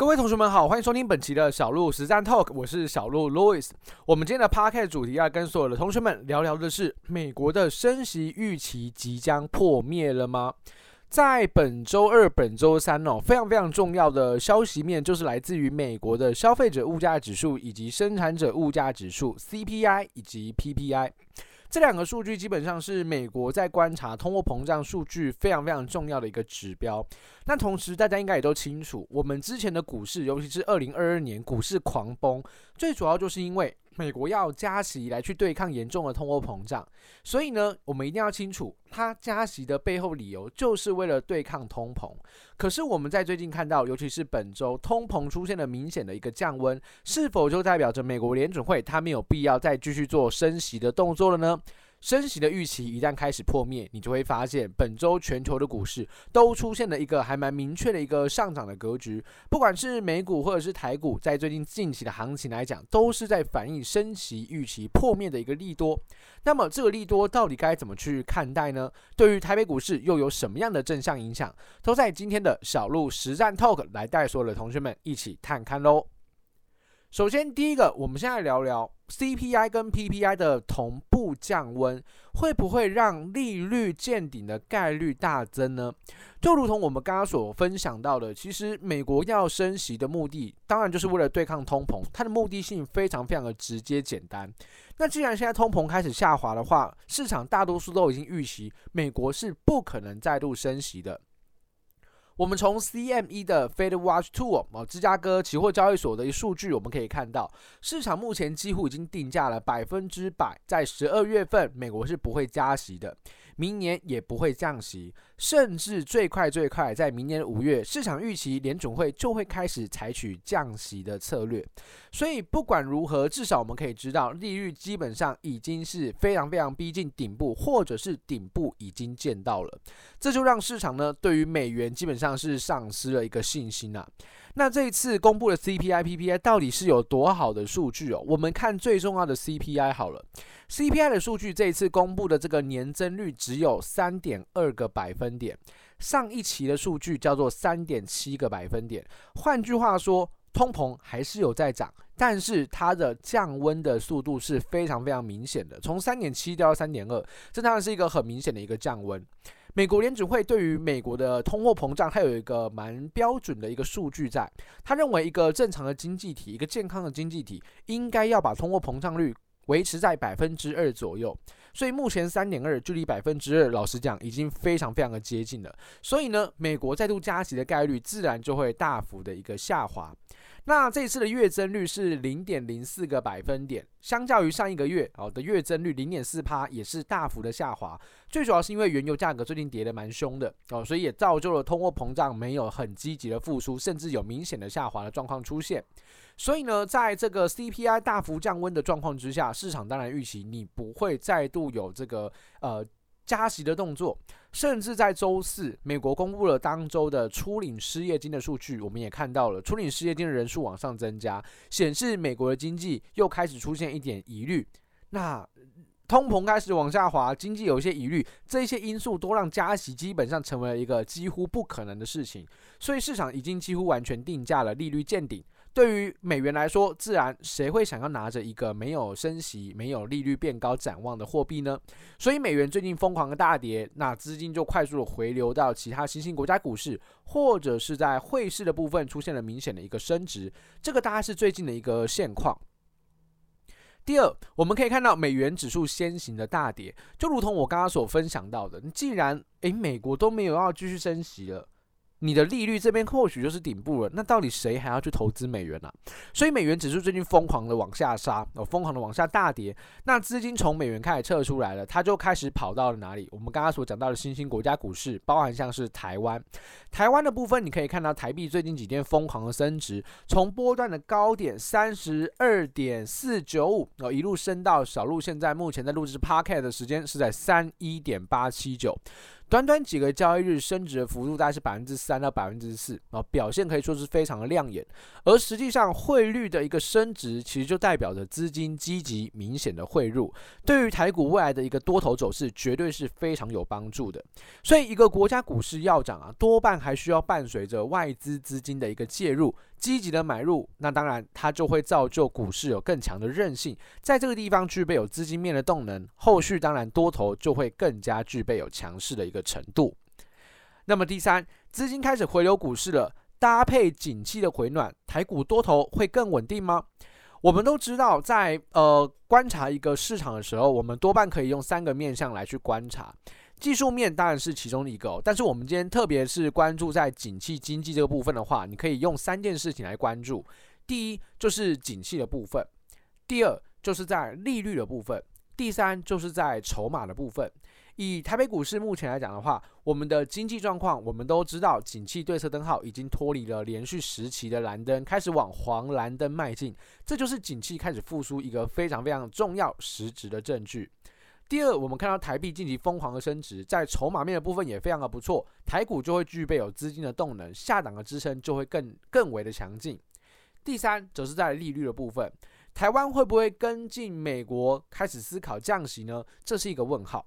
各位同学们好，欢迎收听本期的小鹿实战 Talk，我是小鹿 Louis。我们今天的 Podcast 主题要跟所有的同学们聊聊的是：美国的升息预期即将破灭了吗？在本周二、本周三哦，非常非常重要的消息面就是来自于美国的消费者物价指数以及生产者物价指数 CPI 以及 PPI。这两个数据基本上是美国在观察通货膨胀数据非常非常重要的一个指标。那同时，大家应该也都清楚，我们之前的股市，尤其是二零二二年股市狂崩，最主要就是因为美国要加息来去对抗严重的通货膨胀。所以呢，我们一定要清楚，它加息的背后理由就是为了对抗通膨。可是我们在最近看到，尤其是本周通膨出现了明显的一个降温，是否就代表着美国联准会它没有必要再继续做升息的动作了呢？升息的预期一旦开始破灭，你就会发现本周全球的股市都出现了一个还蛮明确的一个上涨的格局。不管是美股或者是台股，在最近近期的行情来讲，都是在反映升息预期破灭的一个利多。那么这个利多到底该怎么去看待呢？对于台北股市又有什么样的正向影响？都在今天的小鹿实战 Talk 来带所有的同学们一起探看喽。首先，第一个，我们现在聊聊 CPI 跟 PPI 的同步降温，会不会让利率见顶的概率大增呢？就如同我们刚刚所分享到的，其实美国要升息的目的，当然就是为了对抗通膨，它的目的性非常非常的直接简单。那既然现在通膨开始下滑的话，市场大多数都已经预期美国是不可能再度升息的。我们从 CME 的 Fed Watch Tool 哦，芝加哥期货交易所的一数据，我们可以看到，市场目前几乎已经定价了百分之百，在十二月份美国是不会加息的。明年也不会降息，甚至最快最快在明年五月，市场预期联总会就会开始采取降息的策略。所以不管如何，至少我们可以知道，利率基本上已经是非常非常逼近顶部，或者是顶部已经见到了。这就让市场呢对于美元基本上是丧失了一个信心啊。那这一次公布的 CPI、PPI 到底是有多好的数据哦？我们看最重要的 CPI 好了，CPI 的数据这一次公布的这个年增率只有三点二个百分点，上一期的数据叫做三点七个百分点。换句话说，通膨还是有在涨，但是它的降温的速度是非常非常明显的，从三点七掉到三点二，这当然是一个很明显的一个降温。美国联储会对于美国的通货膨胀，它有一个蛮标准的一个数据在。他认为一个正常的经济体，一个健康的经济体，应该要把通货膨胀率维持在百分之二左右。所以目前三点二距离百分之二，老实讲已经非常非常的接近了。所以呢，美国再度加息的概率自然就会大幅的一个下滑。那这次的月增率是零点零四个百分点，相较于上一个月哦的月增率零点四趴，也是大幅的下滑。最主要是因为原油价格最近跌得蛮凶的哦，所以也造就了通货膨胀没有很积极的复苏，甚至有明显的下滑的状况出现。所以呢，在这个 CPI 大幅降温的状况之下，市场当然预期你不会再度有这个呃。加息的动作，甚至在周四，美国公布了当周的初领失业金的数据，我们也看到了初领失业金的人数往上增加，显示美国的经济又开始出现一点疑虑。那通膨开始往下滑，经济有一些疑虑，这些因素都让加息基本上成为了一个几乎不可能的事情，所以市场已经几乎完全定价了利率见顶。对于美元来说，自然谁会想要拿着一个没有升息、没有利率变高展望的货币呢？所以美元最近疯狂的大跌，那资金就快速的回流到其他新兴国家股市，或者是在汇市的部分出现了明显的一个升值，这个大概是最近的一个现况。第二，我们可以看到美元指数先行的大跌，就如同我刚刚所分享到的，既然诶美国都没有要继续升息了。你的利率这边或许就是顶部了，那到底谁还要去投资美元呢、啊？所以美元指数最近疯狂的往下杀，哦，疯狂的往下大跌。那资金从美元开始撤出来了，它就开始跑到了哪里？我们刚刚所讲到的新兴国家股市，包含像是台湾，台湾的部分，你可以看到台币最近几天疯狂的升值，从波段的高点三十二点四九五，哦，一路升到小鹿现在目前在录制 Podcast 的时间是在三一点八七九。短短几个交易日，升值的幅度大概是百分之三到百分之四，啊，表现可以说是非常的亮眼。而实际上，汇率的一个升值，其实就代表着资金积极明显的汇入，对于台股未来的一个多头走势，绝对是非常有帮助的。所以，一个国家股市要涨啊，多半还需要伴随着外资资金的一个介入，积极的买入，那当然它就会造就股市有更强的韧性，在这个地方具备有资金面的动能，后续当然多头就会更加具备有强势的一个程度。那么第三，资金开始回流股市了，搭配景气的回暖，台股多头会更稳定吗？我们都知道在，呃观察一个市场的时候，我们多半可以用三个面向来去观察。技术面当然是其中一个，但是我们今天特别是关注在景气经济这个部分的话，你可以用三件事情来关注。第一就是景气的部分，第二就是在利率的部分，第三就是在筹码的部分。以台北股市目前来讲的话，我们的经济状况我们都知道，景气对策灯号已经脱离了连续十期的蓝灯，开始往黄蓝灯迈进，这就是景气开始复苏一个非常非常重要实质的证据。第二，我们看到台币近期疯狂的升值，在筹码面的部分也非常的不错，台股就会具备有资金的动能，下档的支撑就会更更为的强劲。第三，则是在利率的部分，台湾会不会跟进美国开始思考降息呢？这是一个问号，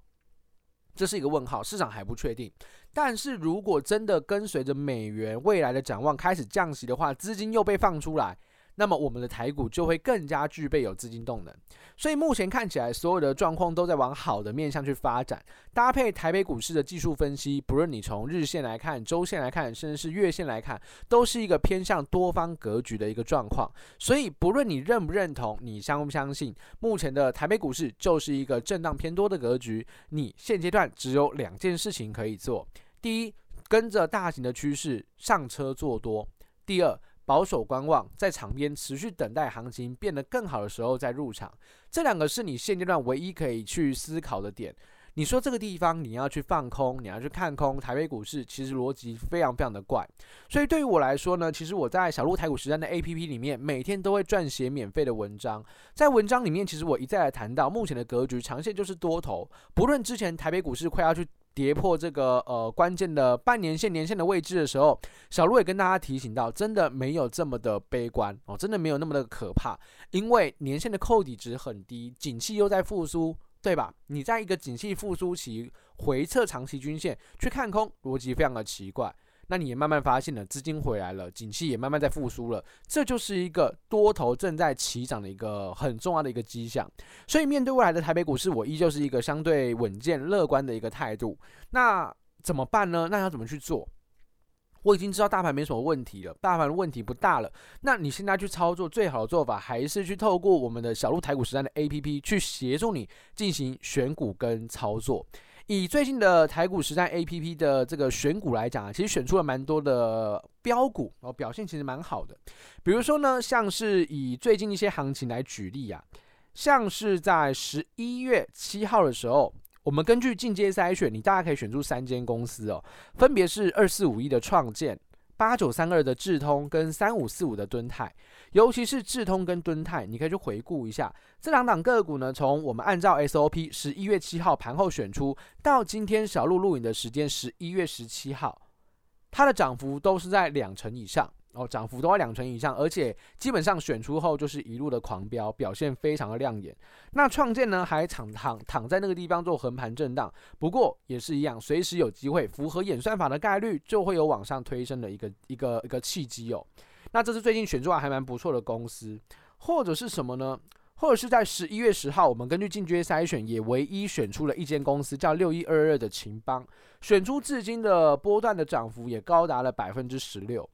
这是一个问号，市场还不确定。但是如果真的跟随着美元未来的展望开始降息的话，资金又被放出来。那么我们的台股就会更加具备有资金动能，所以目前看起来所有的状况都在往好的面向去发展。搭配台北股市的技术分析，不论你从日线来看、周线来看，甚至是月线来看，都是一个偏向多方格局的一个状况。所以不论你认不认同，你相不相信，目前的台北股市就是一个震荡偏多的格局。你现阶段只有两件事情可以做：第一，跟着大型的趋势上车做多；第二。保守观望，在场边持续等待行情变得更好的时候再入场，这两个是你现阶段唯一可以去思考的点。你说这个地方你要去放空，你要去看空台北股市，其实逻辑非常非常的怪。所以对于我来说呢，其实我在小鹿台股实战的 APP 里面，每天都会撰写免费的文章。在文章里面，其实我一再来谈到目前的格局，长线就是多头。不论之前台北股市快要去。跌破这个呃关键的半年线、年线的位置的时候，小鹿也跟大家提醒到，真的没有这么的悲观哦，真的没有那么的可怕，因为年线的扣底值很低，景气又在复苏，对吧？你在一个景气复苏期回撤长期均线去看空，逻辑非常的奇怪。那你也慢慢发现了，资金回来了，景气也慢慢在复苏了，这就是一个多头正在起涨的一个很重要的一个迹象。所以面对未来的台北股市，我依旧是一个相对稳健乐观的一个态度。那怎么办呢？那要怎么去做？我已经知道大盘没什么问题了，大盘问题不大了。那你现在去操作，最好的做法还是去透过我们的小鹿台股实战的 APP 去协助你进行选股跟操作。以最近的台股实战 APP 的这个选股来讲啊，其实选出了蛮多的标股，哦表现其实蛮好的。比如说呢，像是以最近一些行情来举例啊，像是在十一月七号的时候，我们根据进阶筛选，你大概可以选出三间公司哦，分别是二四五一的创建。八九三二的智通跟三五四五的敦泰，尤其是智通跟敦泰，你可以去回顾一下这两档个股呢。从我们按照 SOP 十一月七号盘后选出到今天小鹿录影的时间十一月十七号，它的涨幅都是在两成以上。哦，涨幅都在两成以上，而且基本上选出后就是一路的狂飙，表现非常的亮眼。那创建呢，还躺躺躺在那个地方做横盘震荡，不过也是一样，随时有机会符合演算法的概率，就会有往上推升的一个一个一个契机哦。那这是最近选出来还蛮不错的公司，或者是什么呢？或者是在十一月十号，我们根据进阶筛选，也唯一选出了一间公司，叫六一二二的秦邦，选出至今的波段的涨幅也高达了百分之十六。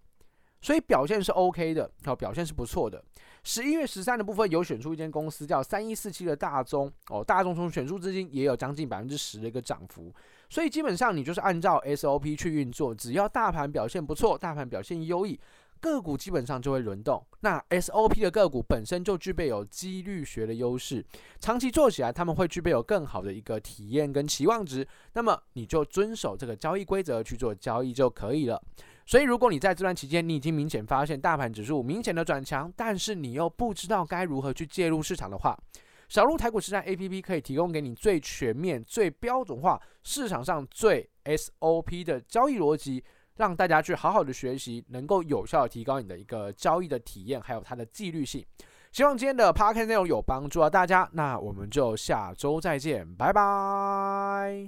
所以表现是 OK 的，好，表现是不错的。十一月十三的部分有选出一间公司叫三一四七的大宗哦，大宗从选出资金也有将近百分之十的一个涨幅。所以基本上你就是按照 SOP 去运作，只要大盘表现不错，大盘表现优异，个股基本上就会轮动。那 SOP 的个股本身就具备有几率学的优势，长期做起来他们会具备有更好的一个体验跟期望值。那么你就遵守这个交易规则去做交易就可以了。所以，如果你在这段期间，你已经明显发现大盘指数明显的转强，但是你又不知道该如何去介入市场的话，小鹿台股实战 APP 可以提供给你最全面、最标准化、市场上最 SOP 的交易逻辑，让大家去好好的学习，能够有效的提高你的一个交易的体验，还有它的纪律性。希望今天的 Podcast 内容有帮助到大家，那我们就下周再见，拜拜。